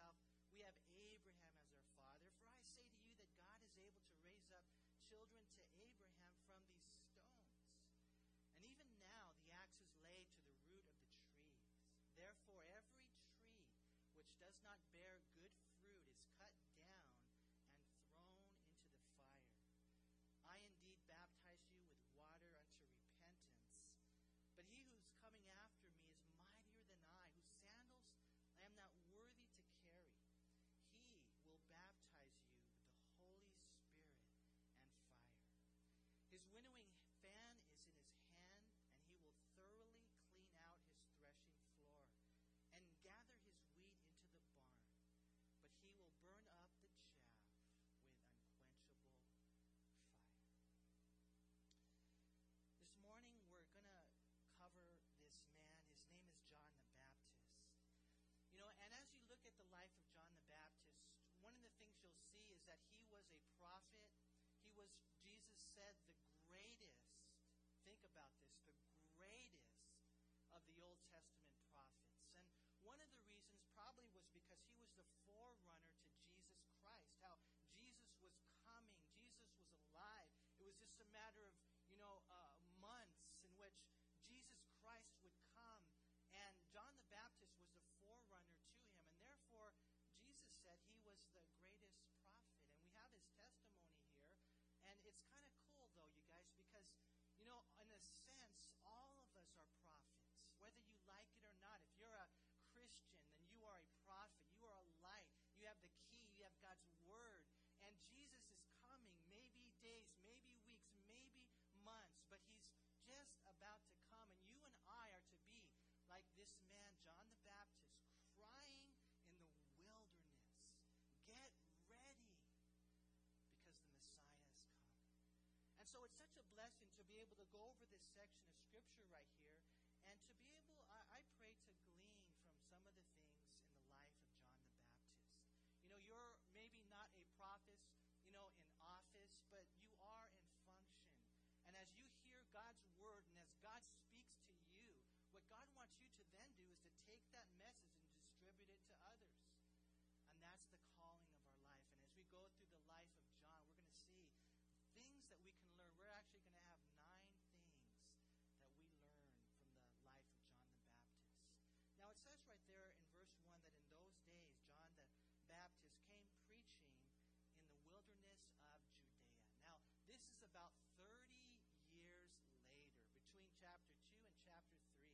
himself, We have Abraham as our father. For I say to you that God is able to raise up children to Abraham from these stones. And even now the axe is laid to the root of the trees. Therefore, every tree which does not bear good fruit is cut down and thrown into the fire. I indeed baptize you with water unto repentance. But he who's coming after me is mightier than I, whose sandals I am not worthy to carry. He will baptize you with the Holy Spirit and fire. His winnowing fan is in his hand, and he will thoroughly clean out his threshing floor and gather his wheat into the barn. But he will burn up the chaff with unquenchable fire. This morning we're going to cover this man. His name is John the Baptist. You know, and as you look at the life of John the Baptist, one of the things you'll see is that he was a prophet. He was, Jesus said, the greatest. Think about this the greatest of the Old Testament prophets. And one of the reasons probably was because he was the forerunner to Jesus Christ. How Jesus was coming, Jesus was alive. It was just a matter of, you know, uh, months in which Jesus Christ would come and John the Baptist was the forerunner to him, and therefore Jesus said he was the greatest prophet. And we have his testimony here. And it's kind of cool, though, you guys, because, you know, in a sense, all of us are prophets, whether you like it or not. If you're a Christian, then you are a prophet. You are a light. You have the key. You have God's word. And Jesus is coming, maybe days, maybe weeks, maybe months, but he's just about to come. And you and I are to be like this man, John the Baptist, crying in the wilderness, Get ready, because the Messiah is coming. And so it's such a blessing to be able to go over this section of Scripture right here and to be able, I, I pray, to glean from some of the things in the life of John the Baptist. You know, you're maybe not a prophet, you know, in office, but you are in function. And as you hear God's word and as God speaks to you, what God wants you to then do is to take that message and distribute it to others. And that's the calling of our life. And as we go through the life of John, we're going to see things that we can learn. We're actually going to have nine things that we learn from the life of John the Baptist. It says right there in verse 1 that in those days, John the Baptist came preaching in the wilderness of Judea. Now, this is about 30 years later, between chapter 2 and chapter 3.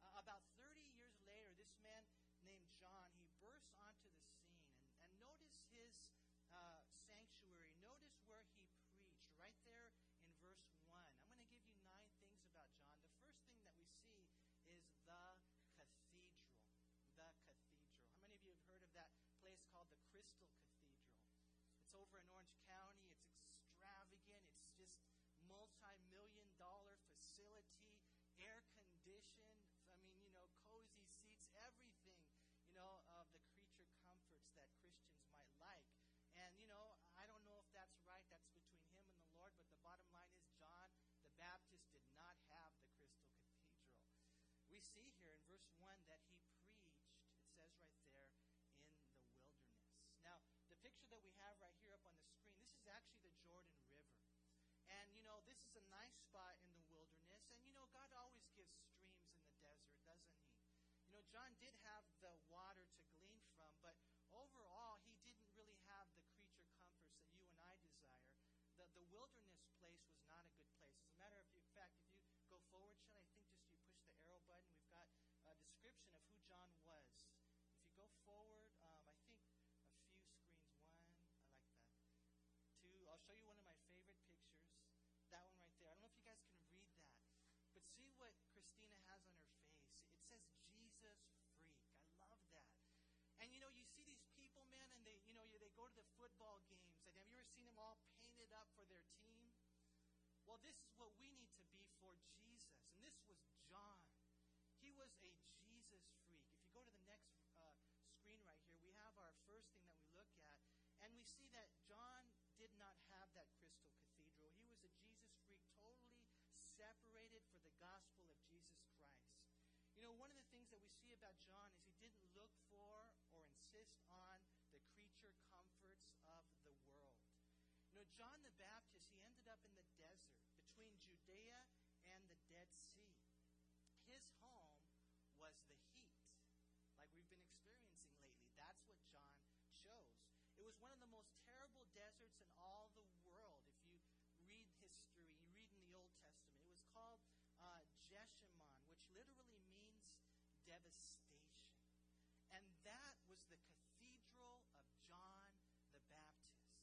Uh, about 30 years later, this man named John, he bursts onto the scene. And, and notice his uh, sanctuary. Notice where he preached, right there in verse 1. I'm going to give you nine things about John. The first thing that we see is the cathedral. The cathedral. How many of you have heard of that place called the Crystal Cathedral? It's over in Orange County. It's extravagant. It's just multi-million dollar facility, air conditioned. I mean, you know, cozy seats, everything, you know, of the creature comforts that Christians might like. And, you know, I don't know if that's right. That's between him and the Lord. But the bottom line is, John the Baptist did not have the Crystal Cathedral. We see here in verse 1 that he preached, it says right there, in the wilderness. Now, the picture that we have right here up on the screen, this is actually the Jordan River. And, you know, this is a nice spot in the wilderness. And, you know, God always gives streams in the desert, doesn't He? You know, John did have the to glean from, but overall, he didn't really have the creature comforts that you and I desire. The, the wilderness place was not a good place. As a matter of fact, if you go forward, should I think just you push the arrow button? We've got a description of who John was. If you go forward, um, I think a few screens. One, I like that. Two, I'll show you one of my favorite pictures. That one right there. I don't know if you guys can read that. But see what Christina has on her face. It says Jesus freak. I love that. And you know, you see these people, man, and they, you know, they go to the football games. And have you ever seen them all painted up for their team? Well, this is what we need to be for Jesus. And this was John. He was a Jesus freak. If you go to the next uh, screen right here, we have our first thing that we look at. And we see that John did not have that crystal cathedral. He was a Jesus freak, totally separated for the gospel of Jesus Christ. You know, one of the things that we see about John is he didn't look for or insist on the creature comforts of the world. You know, John the Baptist, he ended up in the desert between Judea and the Dead Sea. His home was the heat, like we've been experiencing lately. That's what John chose. It was one of the most terrible deserts in all the world. If you read history, you read in the Old Testament, it was called uh, Jeshimon, which literally means devastation. And that was the cathedral of John the Baptist.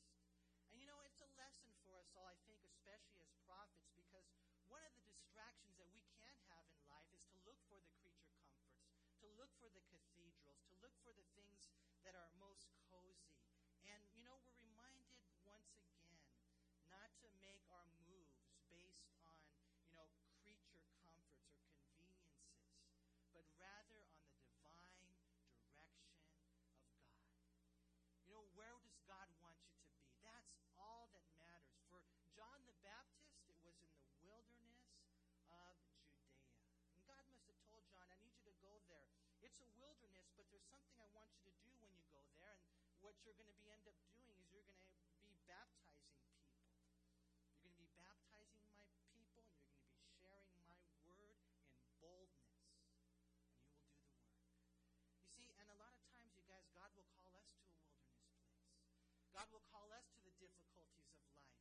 And you know, it's a lesson for us all, I think, especially as prophets, because one of the distractions that we can have in life is to look for the creature comforts, to look for the cathedrals, to look for the things that are most cozy. And, you know, we're reminded once again not to make our where does God want you to be? That's all that matters. For John the Baptist, it was in the wilderness of Judea. And God must have told John, I need you to go there. It's a wilderness, but there's something I want you to do when you go there. And what you're going to be end up doing is you're going to be baptizing people. You're going to be baptizing my people, and you're going to be sharing my word in boldness. And you will do the work. You see, and a lot of times, you guys, God will call us to a wilderness place. God will call us to the difficulties of life.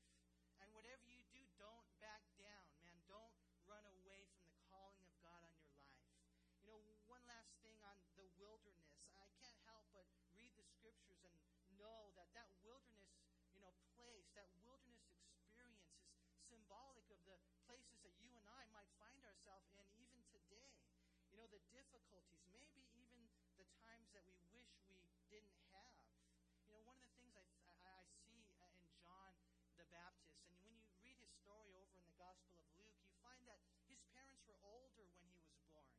And whatever you do, don't back down, man. Don't run away from the calling of God on your life. You know, one last thing on the wilderness. I can't help but read the scriptures and know that that wilderness, you know, place, that wilderness experience is symbolic of the places that you and I might find ourselves in even today. You know, the difficulties, maybe even the times that we wish we didn't have. You know, one of the things I, I, I see in John the Baptist. And when you read his story over in the Gospel of Luke, you find that his parents were older when he was born.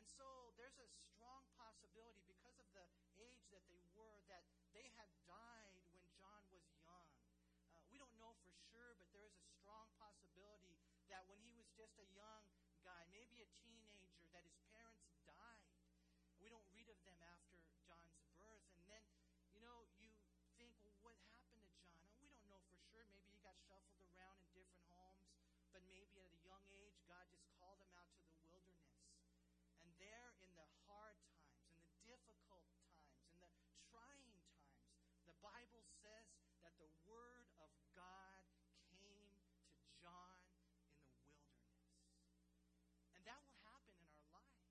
And so there's a strong possibility, because of the age that they were, that they had died when John was young. Uh, we don't know for sure, but there is a strong possibility that when he was just a young guy, maybe a teenager, that his parents died. We don't read of them after John's birth. And then, you know, you think, well, what happened to John? And we don't know for sure. Maybe he got shuffled around in different homes, but maybe at a young age, God just called him out to the wilderness. And there, in the hard times, in the difficult times, in the trying times, the Bible says that the Word of God came to John in the wilderness. And that will happen in our life.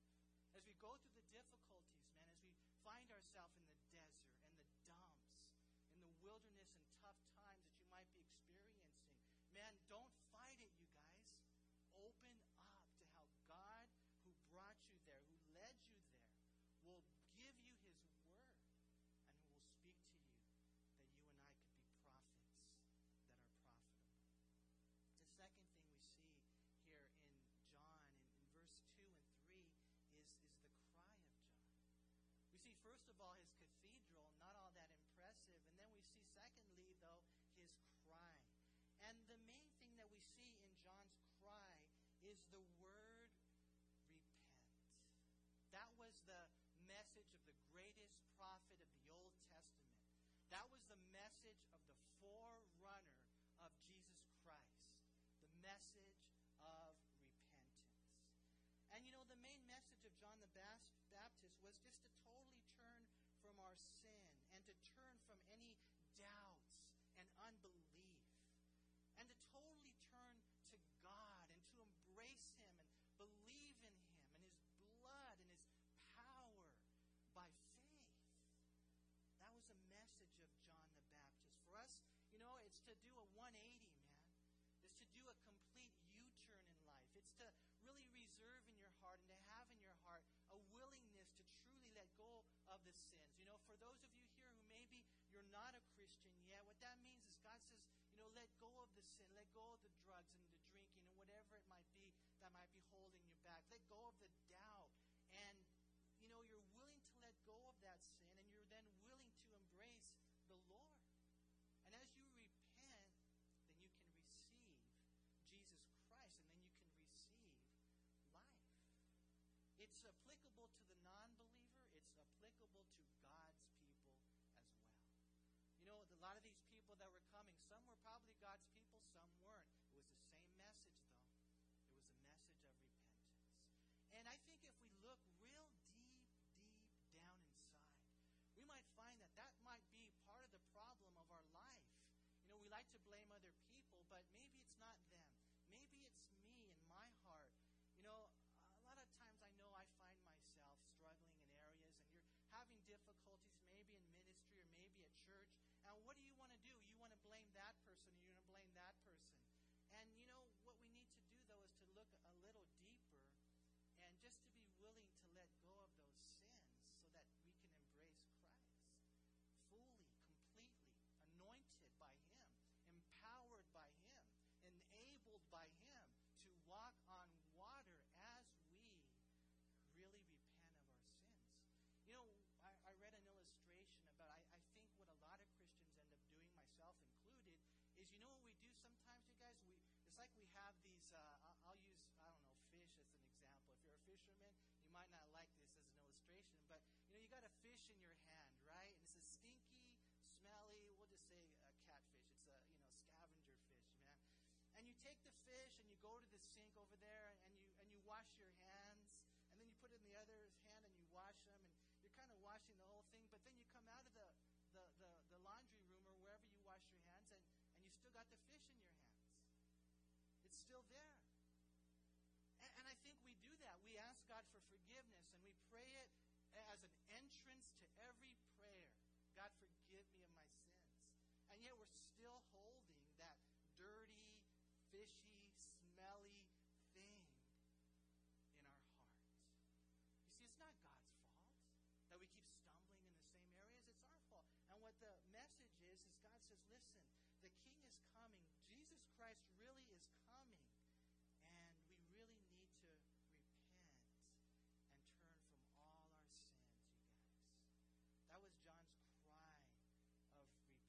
As we go through the difficulties, man, as we find ourselves in first of all, his cathedral, not all that impressive. And then we see, secondly, though, his cry. And the main thing that we see in John's cry is the word repent. that was the message of the greatest prophet of the Old Testament. That was the message of the forerunner of Jesus Christ. The message of repentance. And you know, the main message of John the Baptist was just to our sin and to turn from any doubts and unbelief and to totally turn to God and to embrace Him and believe in Him and His blood and his power by faith. That was a message of John the Baptist. For us, you know, it's to do a 180, man. It's to do a complete U turn in life. It's to really reserve in your heart and to have in your heart a willingness to truly let go of the sins. You know, for those of you here who maybe you're not a Christian yet, what that means is God says, you know, let go of the sin, let go of the drugs and the drinking and whatever it might be that might be holding you back. Let go of the doubt. And, you know, you're willing to let go of that sin and you're then willing to embrace the Lord. And as you repent, then you can receive Jesus Christ and then you can receive life. It's applicable to the Like to blame other people, but maybe it's not them. Maybe it's me and my heart. You know, a lot of times I know I find myself struggling in areas, and you're having difficulties, maybe in ministry or maybe at church. And what do? You want to blame that person, or you want to blame that person. And you know, what we need to do, though, is to look a little deeper and just to be willing to let go of those sins so that we can embrace Christ fully, completely, anointed by Him, empowered by Him, enabled by Him to walk on water as we really repent of our sins. You know, I, I read an illustration about, I, I think what a lot of Christians end up doing, myself included, is you know what we do sometimes, you guys? We It's like we have these, uh, I'll, I'll use, I don't know, fish as an example. If you're a fisherman, you might not like this as an illustration, but you know, you got a fish in your hand, right? And it's a stinky, smelly, we'll just say a catfish. It's a, you know, scavenger fish, man. And you take the fish and you go to the sink over there and you and you wash your hands and then you put it in the other hand and you wash them and you're kind of washing the whole thing, but then you come out of the the, the, the laundry room or wherever you wash your hands and, and you still got the fish in your hands. It's still there. And, and I think we do that. We ask God for forgiveness and we pray it as an entrance to every prayer. God, forgive me of my sins. And yet we're still holding that dirty, fishy, smelly thing in our hearts. You see, it's not God's fault that we keep stumbling in the same areas. It's our fault. And what the message is, is God says, listen, the King coming. Jesus Christ really is coming. And we really need to repent and turn from all our sins, you guys. That was John's cry of repentance.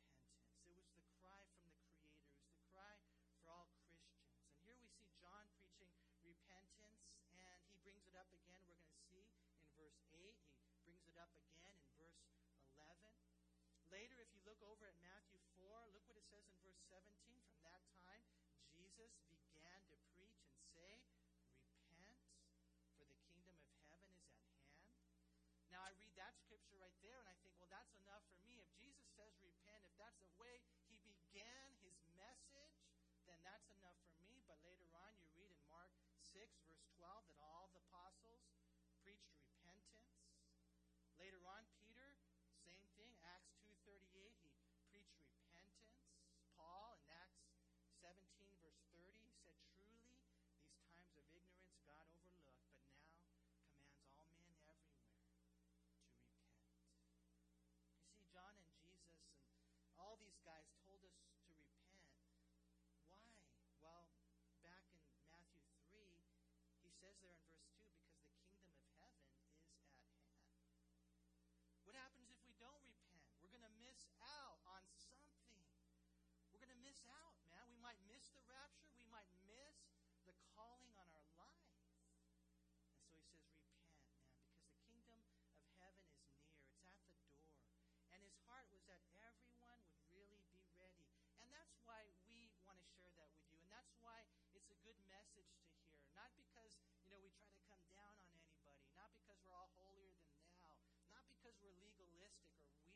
It was the cry from the Creator. It was the cry for all Christians. And here we see John preaching repentance, and he brings it up again, we're going to see in verse 8. He brings it up again in verse 11. Later, if you look over at Matthew 4, look what it says in verse 17. From that time, Jesus began to preach and say, Repent, for the kingdom of heaven is at hand. Now, I read that scripture right there, and I think, well, that's enough for me. If Jesus says repent, if that's the way he began his message, then that's enough for me. But later on, you read in Mark 6, verse 12, that all the apostles preached repentance. Later on, Peter, same thing, Acts 2.38, he preached repentance. Paul in Acts 17, verse 30, he said, Truly, these times of ignorance God overlooked, but now commands all men everywhere to repent. You see, John and Jesus and all these guys told us to repent. Why? Well, back in Matthew 3, he says there in verse 2, because the kingdom of heaven is at hand. What happens if we don't repent? We're going to miss out on something. We're going to miss out, man. We might miss the rapture. We might miss the calling on our life. And so he says, repent, man, because the kingdom of heaven is near. It's at the door. And his heart was that everyone would really be ready. And that's why we want to share that with you. And that's why it's a good message to hear. Not because, you know, we try to come down on anybody. Not because we're all holier than thou. Not because we're legalistic or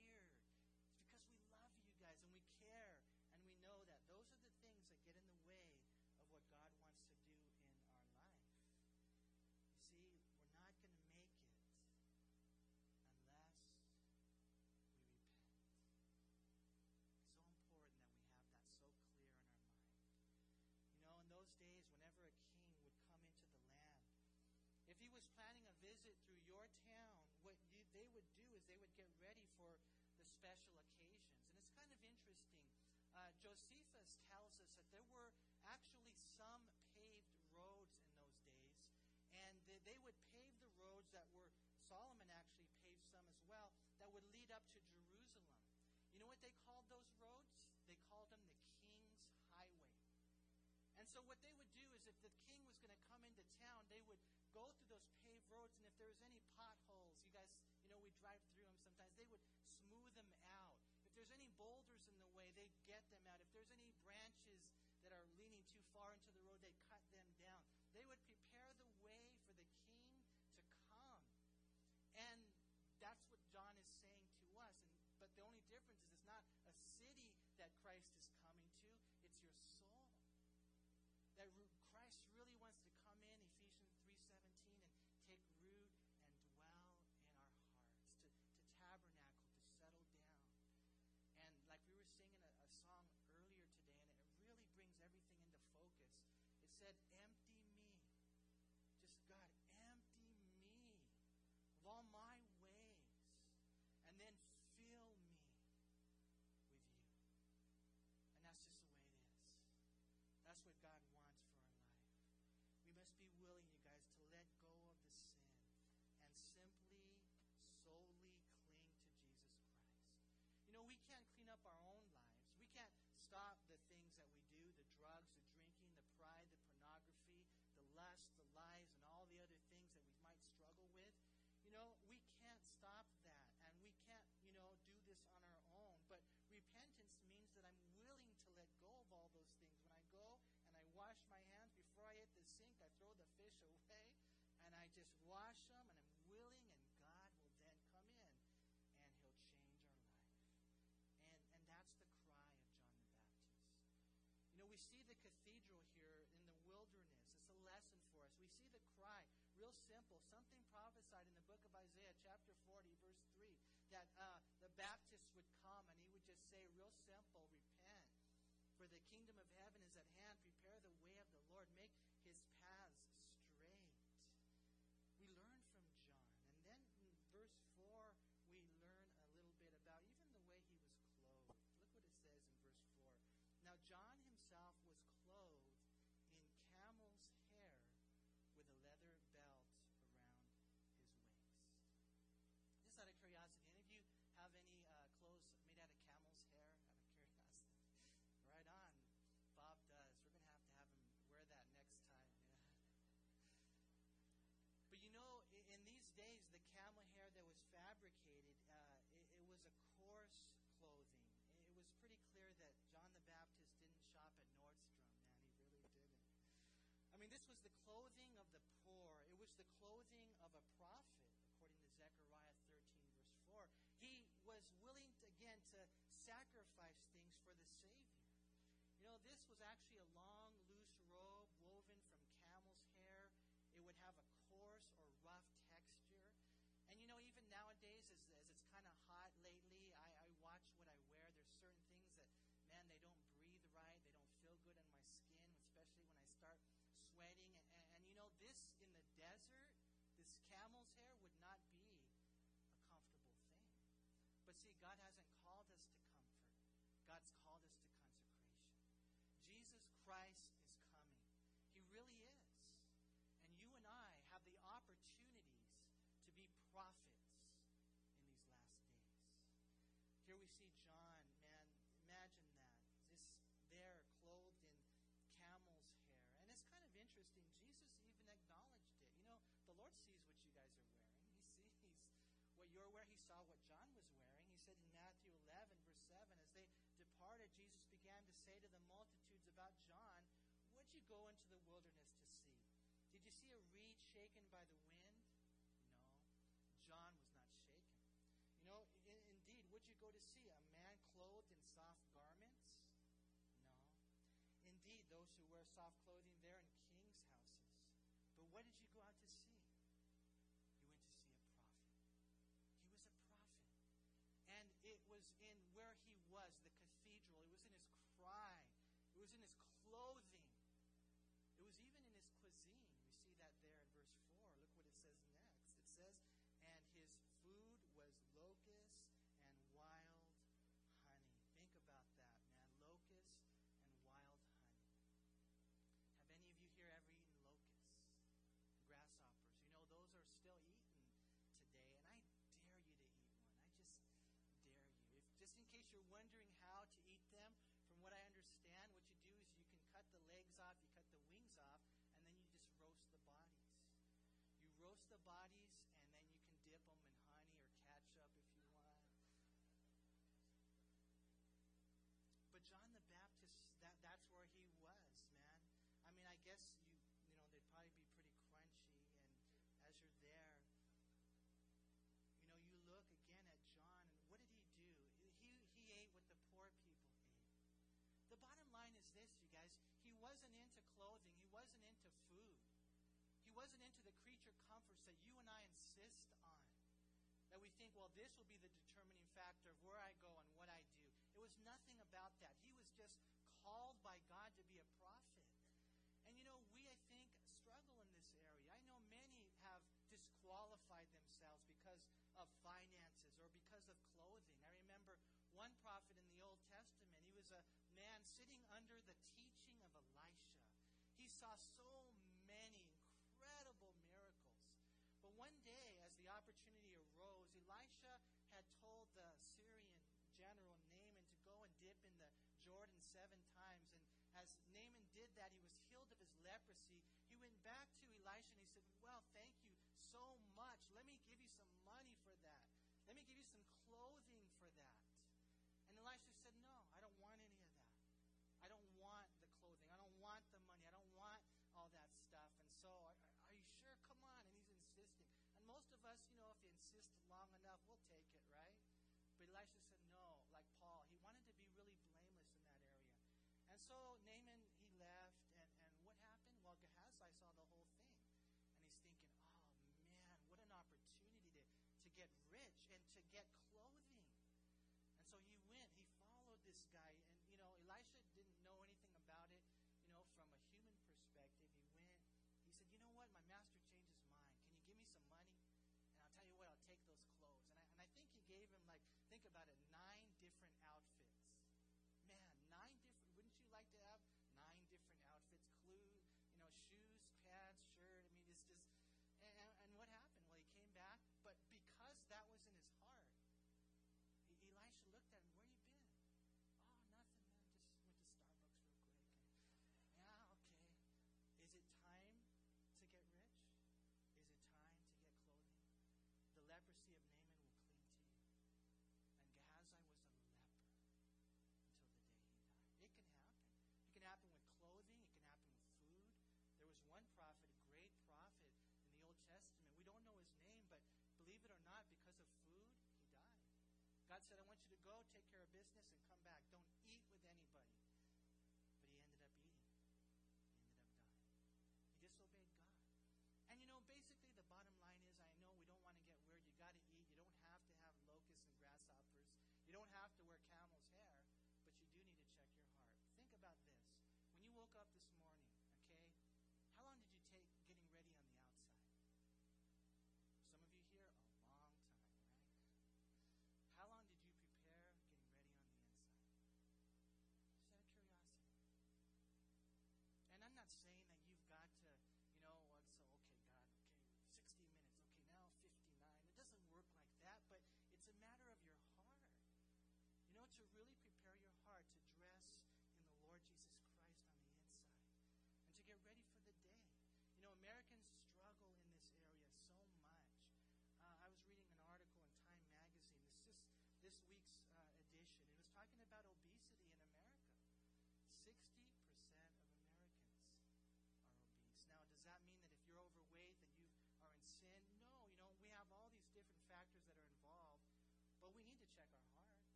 Josephus tells us that there were actually some paved roads in those days, and they would pave the roads that were, Solomon actually paved some as well, that would lead up to Jerusalem. You know what they called those roads? They called them the King's Highway. And so what they would do is if the king was going to come into town, they would go through those paved roads, and if there was any potholes, you guys, you know, we drive through them sometimes, they would smooth them out. If there's any boulders said we see the cathedral here in the wilderness. It's a lesson for us. We see the cry, real simple, something prophesied in the book of Isaiah, chapter 40, verse 3, that uh, the Baptist would come and he would just say, real simple, repent, for the kingdom of heaven is at hand. the clothing of a prophet, according to Zechariah 13, verse 4. He was willing, to, again, to sacrifice things for the Savior. You know, this was actually a long But see, God hasn't called us to comfort, God's called us to consecration. Jesus Christ is coming, He really is. And you and I have the opportunities to be prophets in these last days. Here we see say to the multitudes about John, would you go into the wilderness to see? Did you see a reed shaken by the wind? No. John was not shaken. You know, in, indeed, would you go to see? A man clothed in soft garments? No. Indeed, those who wear soft clothing, they're in kings' houses. But what did you go out to see? You went to see a prophet. He was a prophet. And it was in where he was in his roast the bodies, and then you can dip them in honey or ketchup if you want. But John the Baptist, that, that's where he was, man. I mean, I guess you, you know, they'd probably be pretty crunchy, and as you're there, you know, you look again at John, and what did he do? He, he ate what the poor people ate. The bottom line is this, you guys. He wasn't into clothing. He wasn't into food. He wasn't into the creature comforts that you and I insist on. That we think, well, this will be the determining factor of where I go and what I do. It was nothing about that. He was just called by God to be a prophet. And you know, we, I think, struggle in this area. I know many have disqualified themselves because of finances or because of clothing. I remember one prophet in the Old Testament, he was a man sitting under the teaching of Elisha. He saw so seven times. And as Naaman did that, he was healed of his leprosy. He went back to Elisha and he said, Well, thank you so much. Let me give you some money for that. Let me give you some clothing for that. And Elisha said, No, I don't want any of that. I don't want the clothing. I don't want the money. I don't want all that stuff. And so, are, are, you sure? Come on. And he's insisting. And most of us, you know, if you insist long enough, we'll take so Naaman, he left, and, and what happened? Well, Gehazi saw the whole thing, and he's thinking, oh man, what an opportunity to, to get rich and to get clothing. And so he went, he followed this guy, God said, I want you to go, take care of business, and come back. Don't eat with anybody. But he ended up eating. He ended up dying. He disobeyed God. And you know, basically, Americans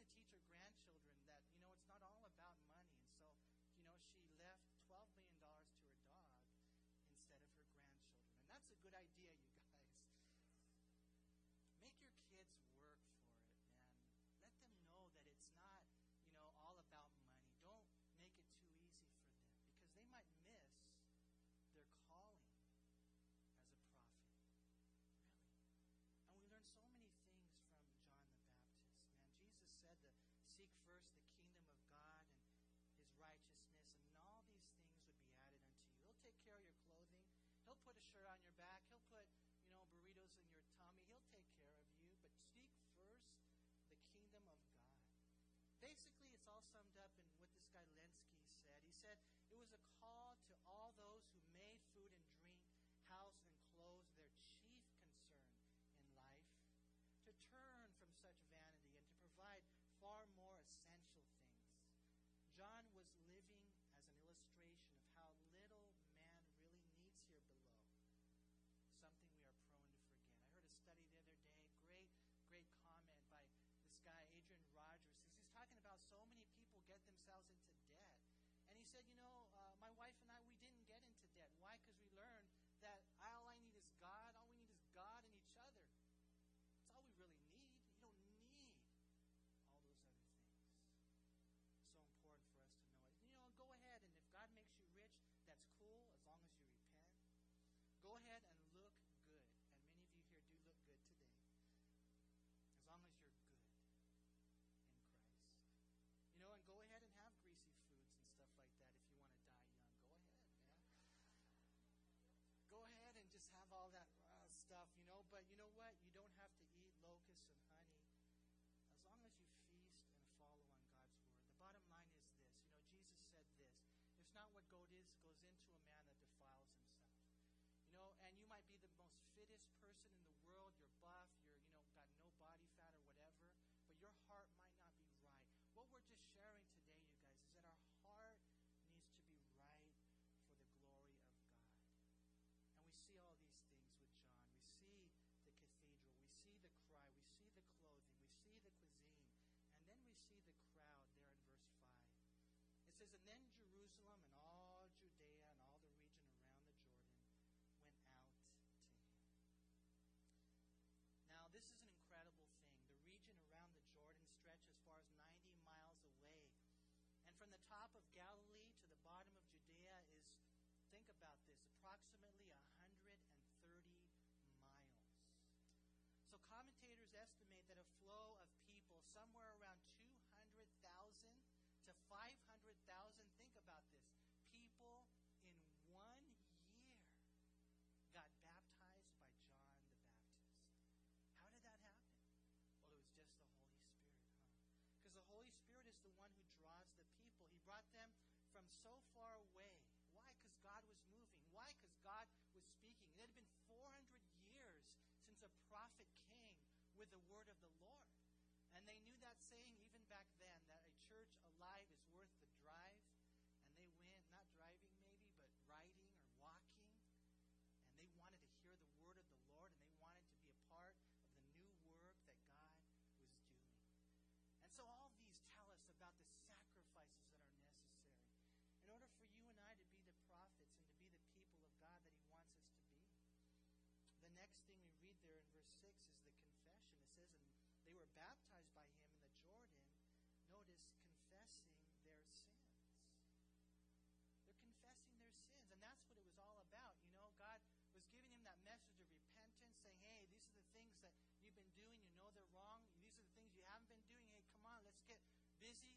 a teacher Put a shirt on your back. He'll put, you know, burritos in your tummy. He'll take care of you. But seek first the kingdom of God. Basically, it's all summed up in what this guy Lenski said. He said it was a call themselves into debt. And he said, You know, uh, my wife and I, we didn't get into debt. Why? Because we learned that all I need is God. All we need is God and each other. That's all we really need. You don't need all those other things. So important for us to know it. You know, go ahead and if God makes you rich, that's cool as long as you repent. Go ahead and look good. And many of you here do look good today. As long as you're good in Christ. You know, and go ahead and have greasy foods and stuff like that if you want to die young. Go ahead, man. Go ahead and just have all that uh, stuff, you know. But you know what? You don't have to eat locusts and honey as long as you feast and follow on God's word. The bottom line is this. You know, Jesus said this. It's not what goes is goes into a man that defiles himself. You know, and you might be the most fittest person in the world. You're buff. You're, you know, got no body fat or whatever. But your heart might not be right. What we're just sharing today, you guys, is that our heart needs to be right for the glory of God. And we see all these things with John. We see the cathedral. We see the cry. We see the clothing. We see the cuisine. And then we see the crowd there in verse 5. It says, And then Jerusalem and all the region around the Jordan went out to him. Now, this is an incredible thing. The region around the Jordan stretched as far as 90 miles away. And from the top of Galilee to the bottom of Judea is, think about this, approximately 130 miles. So commentators estimate that a flow of people somewhere around 200,000 to 500,000, think about this, people in one year got baptized by John the Baptist. How did that happen? Well, it was just the Holy Spirit, huh? Because the Holy Spirit is the one who draws the people. He brought them from so far away. Why? Because God was moving. Why? Because God was speaking. It had been 400 years since a prophet came with the word of the Lord. And they knew that saying even back then that a church alive is worth the drive. And they went, not driving maybe, but riding or walking. And they wanted to hear the word of the Lord and they wanted to be a part of the new work that God was doing. And so all these tell us about the sacrifices that are necessary in order for you and I to be the prophets and to be the people of God that He wants us to be. The next thing we read there in verse 6 is the confession. It says, And they were baptized by Him in the Jordan. Notice, confessing their sins. They're confessing their sins. And that's what it was all about. You know, God was giving him that message of repentance, saying, hey, these are the things that you've been doing. You know they're wrong. These are the things you haven't been doing. Hey, come on, let's get busy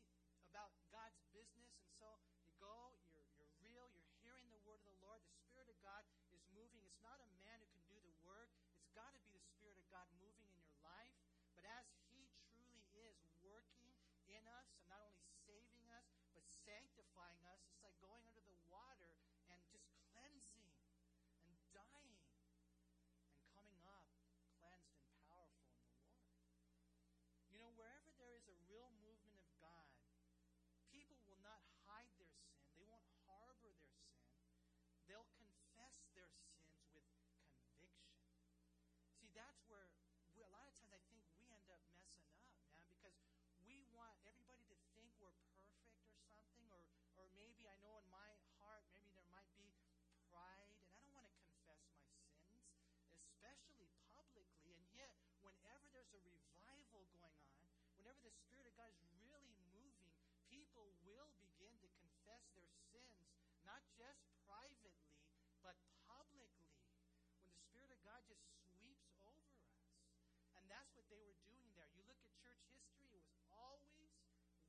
about God's business. And so you go, you're, you're real, you're hearing the word of the Lord. The Spirit of God is moving. It's not a man who can do the work, it's got to be the Spirit of God moving in your life. But as He truly is working in us, and not only saving us, but sanctifying us, it's like going under the water and just cleansing and dying and coming up cleansed and powerful in the Lord. You know, wherever there is a real movement of God, people will not hide their sin, they won't harbor their sin. They'll confess their sins with conviction. See, that's where we, a lot of times I think we end up messing up, man, because we want everybody to think we're perfect or something, or, or maybe I know in my heart, maybe there might be pride, and I don't want to confess my sins, especially publicly. And yet, whenever there's a revival going on, whenever the Spirit of God is really moving, people will begin to confess their sins, not just privately, but publicly. When the Spirit of God just sweeps over us. And that's what they were doing there. You look at church history, it was always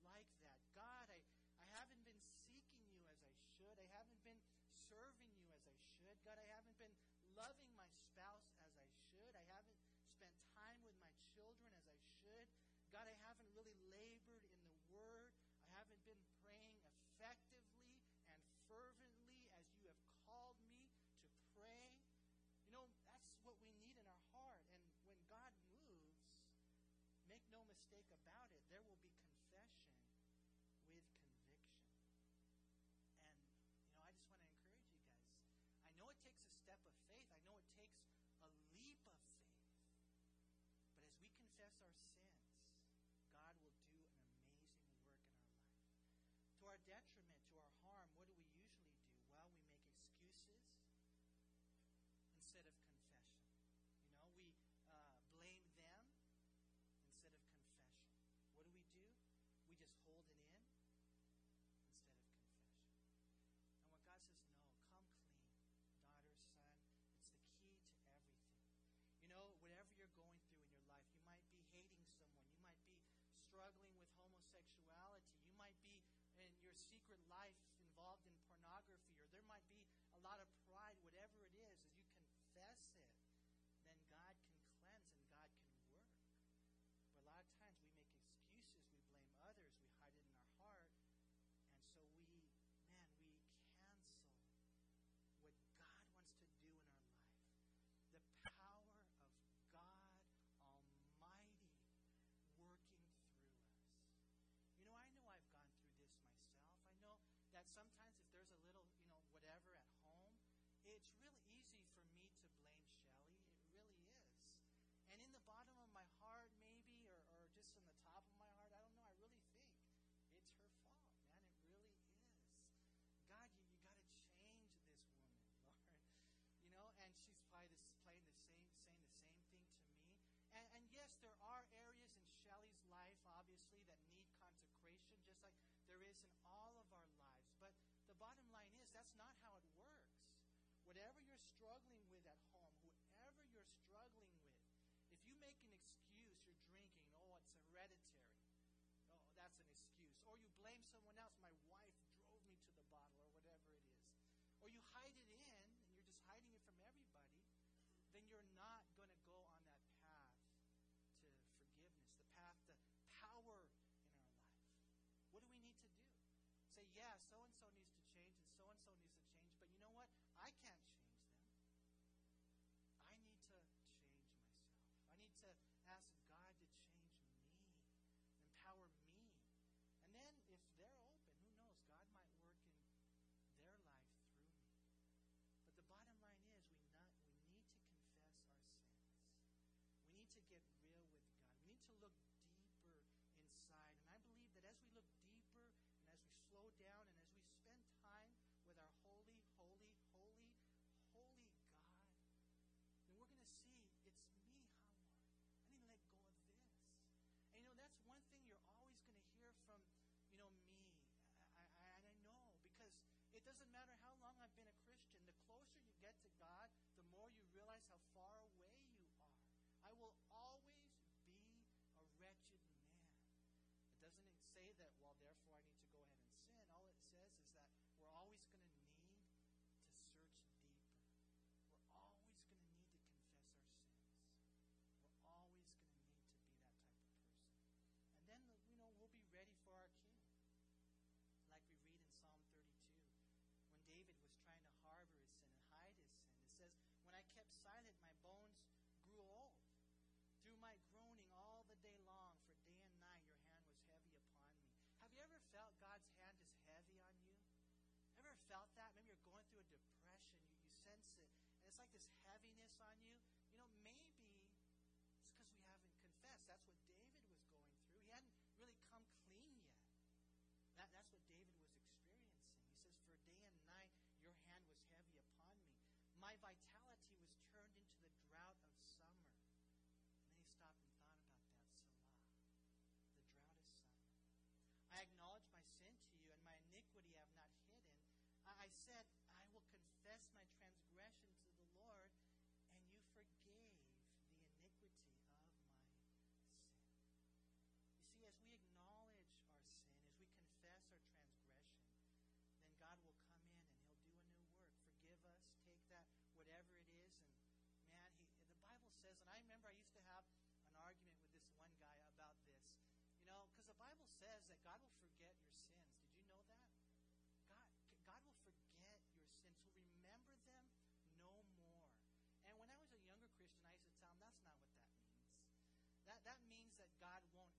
like that. God, I, I haven't been seeking you as I should. I haven't been serving you as I should. God, I haven't been loving my spouse as I should. I haven't spent time with my children as I should. God, I haven't really labored in the Word. I haven't been praying effectively and fervently as you have called me to pray. You know, that's what we need in our heart. And when God moves, make no mistake about there are areas in Shelley's life, obviously, that need consecration, just like there is in all of our lives. But the bottom line is that's not how it works. Whatever you're struggling with at home, whoever you're struggling with, if you make an excuse, you're drinking, oh, it's hereditary. Oh, that's an excuse. Or you blame someone else. My wife drove me to the bottle, or whatever it is. Or you hide it in, and you're just hiding it from everybody then you're not yeah, so and so needs doesn't it say that while therefore I need It's like this heaviness on you. You know, maybe it's because we haven't confessed. That's what David was going through. He hadn't really come clean yet. That, that's what David was experiencing. He says, For day and night your hand was heavy upon me. My vitality was turned into the drought of summer. And then he stopped and thought about that. Selah. The drought of summer. I acknowledge my sin to you, and my iniquity I have not hidden. I, I said, says, and I remember I used to have an argument with this one guy about this. You know, because the Bible says that God will forget your sins. Did you know that? God, God will forget your sins. He'll remember them no more. And when I was a younger Christian, I used to tell him that's not what that means. That, that means that God won't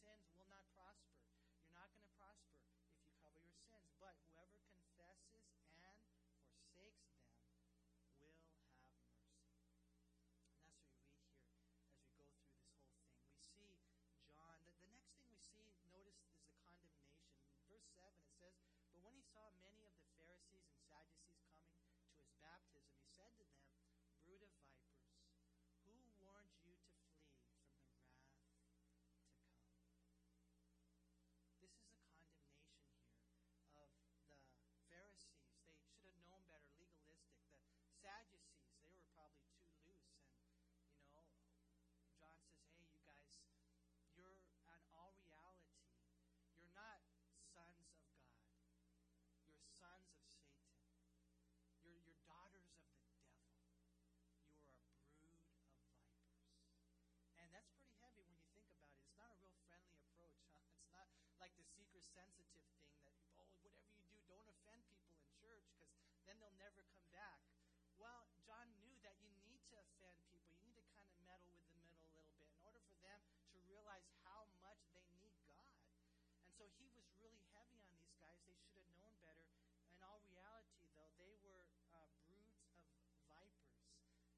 sins will not prosper. You're not going to prosper if you cover your sins. But whoever confesses and forsakes them will have mercy. And that's what we read here as we go through this whole thing. We see John. The, the next thing we see, notice, is the condemnation. In verse 7, it says, But when he saw many of the Pharisees and Sadducees coming to his baptism, he said to them, Brood of vipers, who warned you to flee from the wrath to come? This is a condemnation here of the Pharisees. They should have known better, legalistic. The Sadducees, they were probably too loose. And, you know, John says, hey, you guys, you're, in all reality, you're not sons of God. You're sons of Satan. You're, you're daughters of the devil. You are a brood of vipers. And that's pretty heavy when you think about it. It's not a real friendly approach. Huh? It's not like the seeker sensitive thing that, oh, whatever you do, don't offend people in church because then they'll never come back. Well, John knew that you need to offend people. You need to kind of meddle with the middle a little bit in order for them to realize how much they need God. And so he was really heavy on these guys. They should have known better. In all reality, though, they were uh, broods of vipers.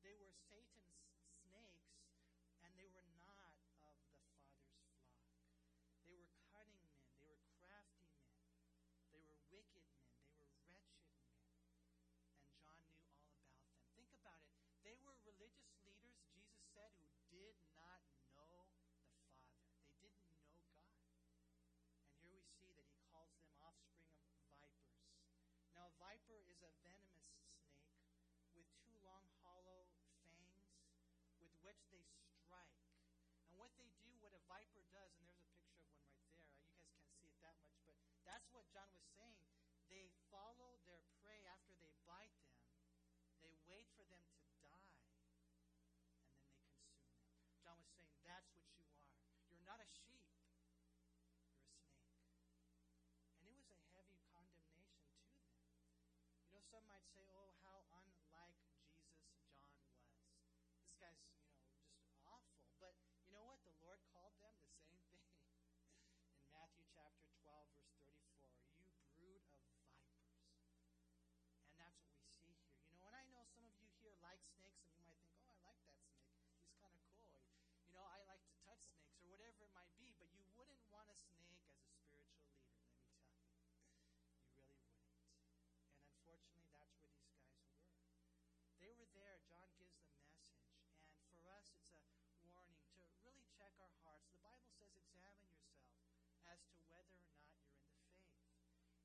They were Satan's snakes, and they were not of the Father's flock. They were cunning men. They were crafty men. They were wicked men. They were wretched men. And John knew all about them. Think about it. They were religious leaders, Jesus said, who did not know the Father. They didn't know God. And here we see that he calls them offspring of vipers. Now, a viper is a venomous snake with two long, hollow fangs with which they strike. And what they do, what a viper does, and there's a picture of one right there. You guys can't see it that much, but that's what John was saying. They follow their prey after they bite them. They wait for them to die, and then they consume them. John was saying, that's what you are. You're not a sheep, you're a snake. And it was a heavy condemnation to them. Know, some might say, oh, how unlike Jesus John was. This guy's, you know, just awful. But you know what? The Lord called them the same thing. In Matthew chapter 12, verse 34, you brood of vipers. And that's what we see here. You know, and I know some of you here like snakes, and you might think, oh, I like that snake. He's kind of cool. You know, I like to touch snakes or whatever it might be, but you wouldn't want a snake as a spiritual leader, let me tell you. You really wouldn't. And unfortunately, that's where these guys were. They were there. John gives the message. And for us, it's a warning to really check our hearts. The Bible says, examine yourself as to whether or not you're in the faith.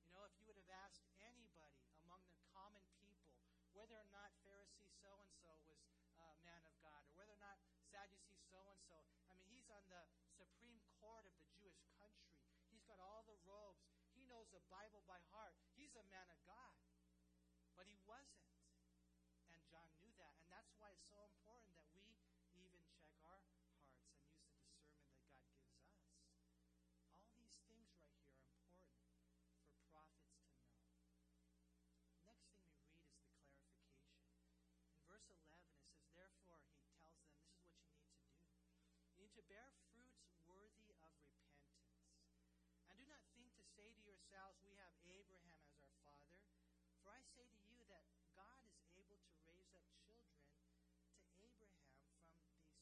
You know, if you would have asked anybody among the common people whether or not Pharisee so and so was a man of God, or whether or not Sadducee so and so, I mean, he's on the Supreme Court of the Jewish country. He's got all the robes. He knows the Bible by heart. He's a man of God. But he wasn't. To bear fruits worthy of repentance. And do not think to say to yourselves, We have Abraham as our father. For I say to you that God is able to raise up children to Abraham from these stones.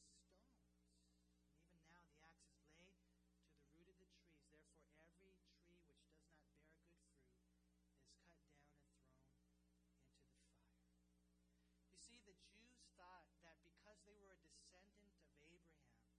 And even now the axe is laid to the root of the trees. Therefore, every tree which does not bear good fruit is cut down and thrown into the fire. You see, the Jews thought that because they were a descendant of Abraham,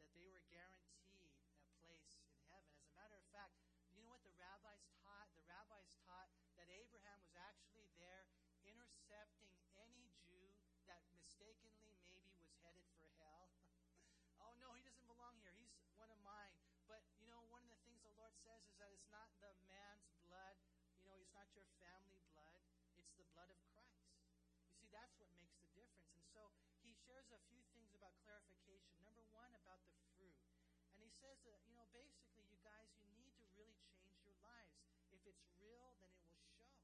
that they were guaranteed a place in heaven. As a matter of fact, you know what the rabbis taught? The rabbis taught that Abraham was actually there intercepting any Jew that mistakenly maybe was headed for hell. oh no, he doesn't belong here. He's one of mine. But you know, one of the things the Lord says is that it's not the man's blood, you know, it's not your family blood, it's the blood of Christ. You see, that's what makes the difference. And so he shares a few things about clarification. Number one, about the fruit. And he says that, you know, basically, you guys, you need to really change your lives. If it's real, then it will show.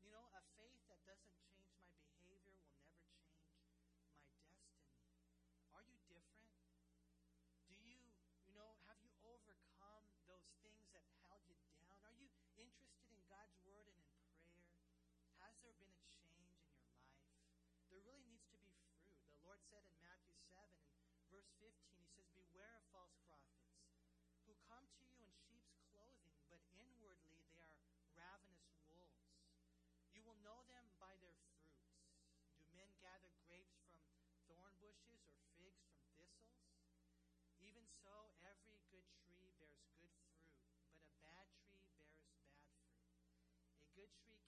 You know, a faith that doesn't change my behavior will never change my destiny. Are you different? Do you, you know, have you overcome? Lord said in Matthew 7 and verse 15, He says, Beware of false prophets who come to you in sheep's clothing, but inwardly they are ravenous wolves. You will know them by their fruits. Do men gather grapes from thorn bushes or figs from thistles? Even so, every good tree bears good fruit, but a bad tree bears bad fruit. A good tree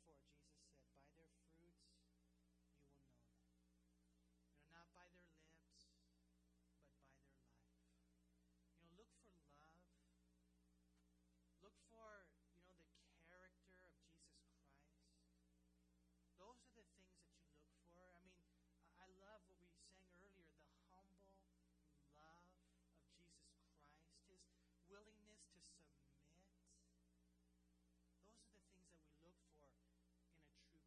Therefore, Jesus said, By their fruits you will know them. You know, not by their lips, but by their life. You know, look for love. Look for, you know, the character of Jesus Christ. Those are the things that you look for. I mean, I love what we sang earlier the humble love of Jesus Christ, his willingness to submit. Those are the things that we look for in a true prophet.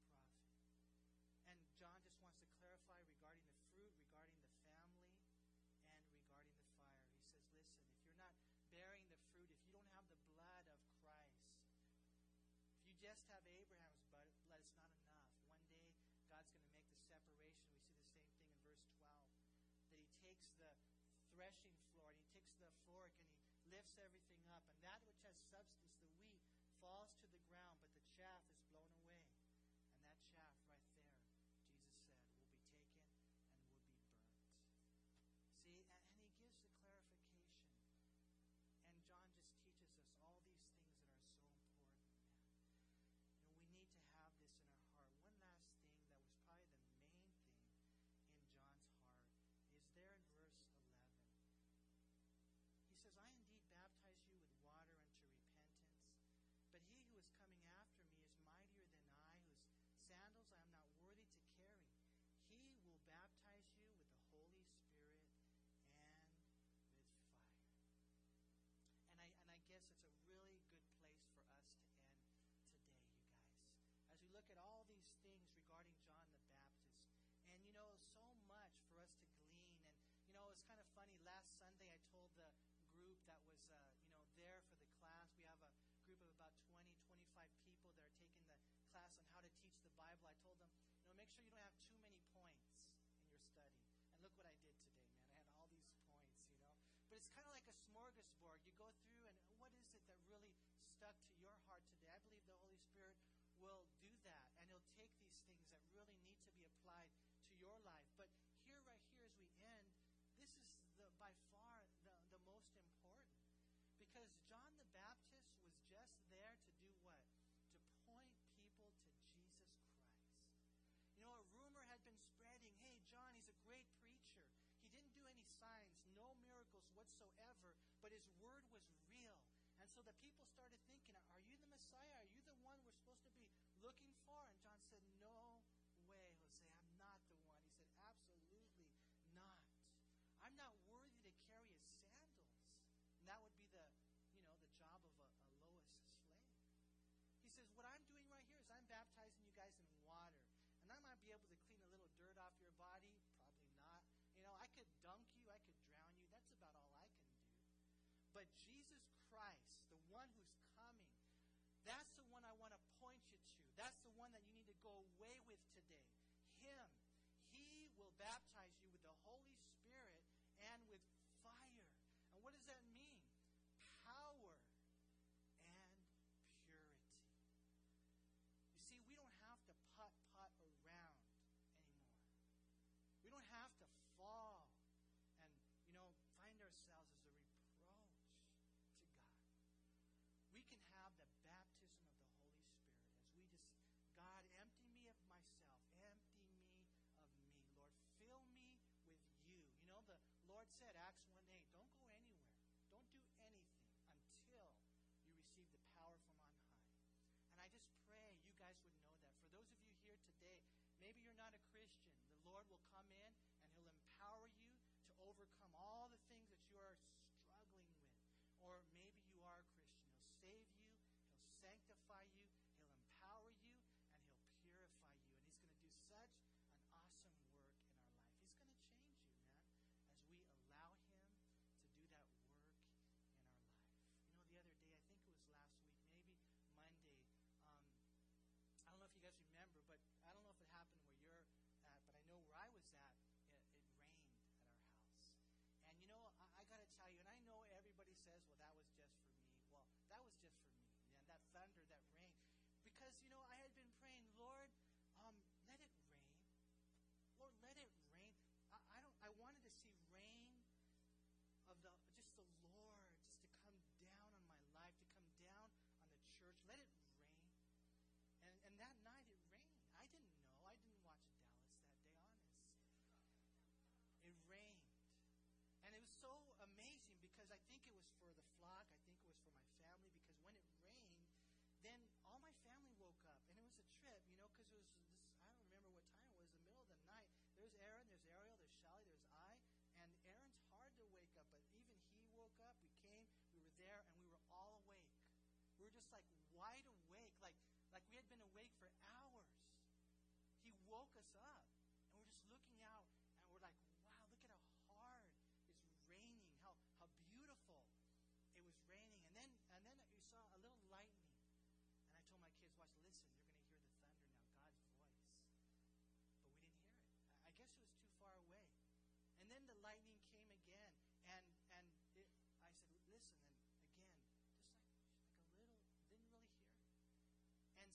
And John just wants to clarify regarding the fruit, regarding the family, and regarding the fire. He says, listen, if you're not bearing the fruit, if you don't have the blood of Christ, if you just have Abraham's blood, it's not enough. One day, God's going to make the separation. We see the same thing in verse 12. That he takes the threshing floor and he takes the fork and he lifts everything up. And that which has substance, the wheat, falls to the chaff is blown away. And that chaff right there, Jesus said, will be taken and will be burnt. See, and, and he gives the clarification. And John just teaches us all these things that are so important, man. You know, we need to have this in our heart. One last thing that was probably the main thing in John's heart is there in verse 11. He says, I indeed baptize you with water unto repentance, but he who is coming after me is mightier than I, whose sandals I am not worthy to carry. He will baptize you with the Holy Spirit and with fire. And I, and I guess it's a really good place for us to end today, you guys. As we look at all these things regarding John the Baptist, and you know, so much for us to glean. And you know, it's kind of funny. Last Sunday, I told the group that was, uh, you know, there for the class. We have a group of about 20, 25 people that are taking the class on how to teach the Bible. I told them, you know, make sure you don't have too many points in your study. And look what I did today, man. I had all these points, you know. But it's kind of like a smorgasbord. You go through, and what is it that really stuck to your heart today? I believe the Holy Spirit will do that, and He'll take these things that really need to be applied to your life. But here, right here, as we end, this is the by far the, the most important. Because John the Baptist was just there to do what? To point people to Jesus Christ. You know, a rumor had been spreading hey, John, he's a great preacher. He didn't do any signs, no miracles whatsoever, but his word was real. And so the people started thinking, Are you the Messiah? Are you the one we're supposed to be looking for? And John said, No way, Jose. I'm not the one. He said, Absolutely not. I'm not worthy to carry his sandals. And that would be the, you know, the job of a, a lowest slave. He says, What I'm doing right here is I'm baptizing you guys in water. And I might be able to clean a little dirt off your body. Probably not. You know, I could dunk you, I could drown you. That's about all I can do. But Jesus will come in like wide awake, like, like we had been awake for hours. He woke us up.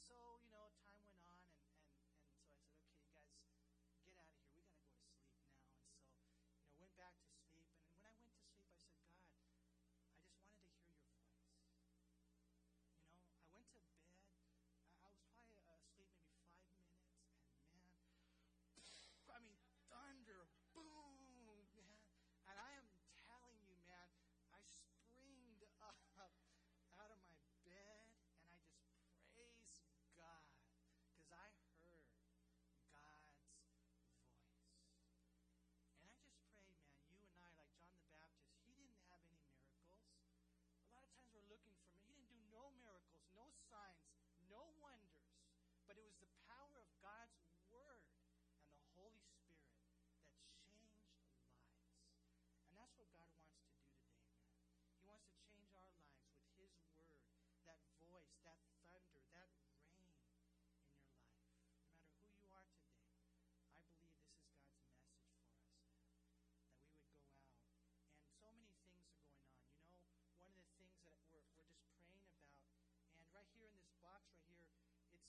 so, you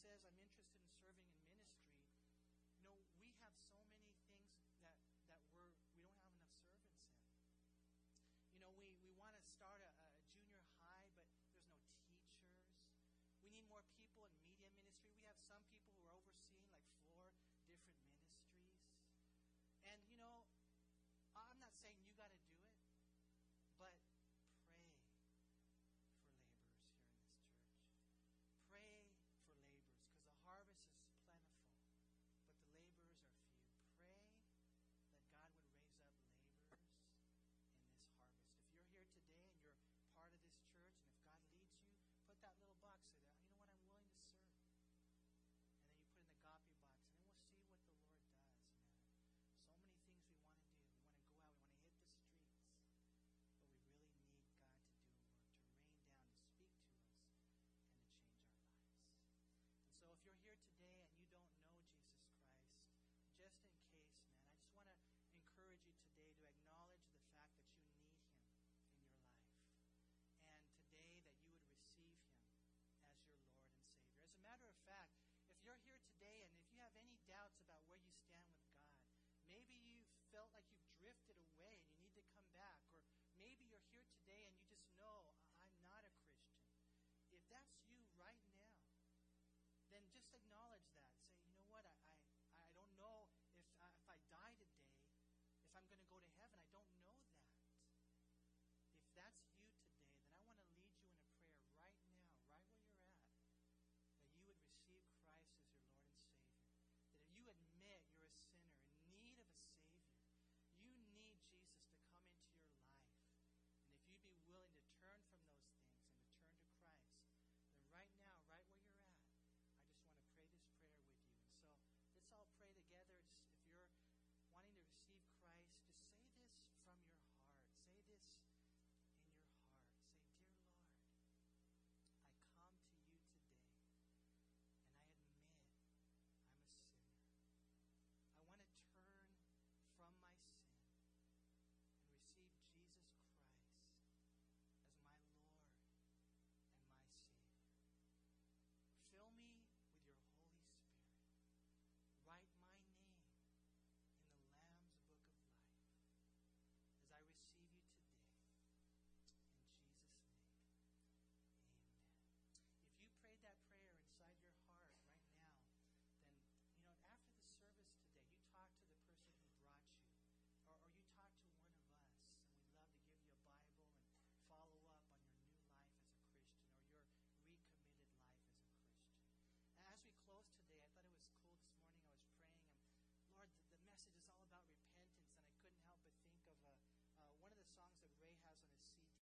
says, I'm interested in serving in ministry, you know, we have so many things that, that we're, we don't have enough servants in. You know, we, we want to start a, a junior high, but there's no teachers. We need more people in media ministry. We have some people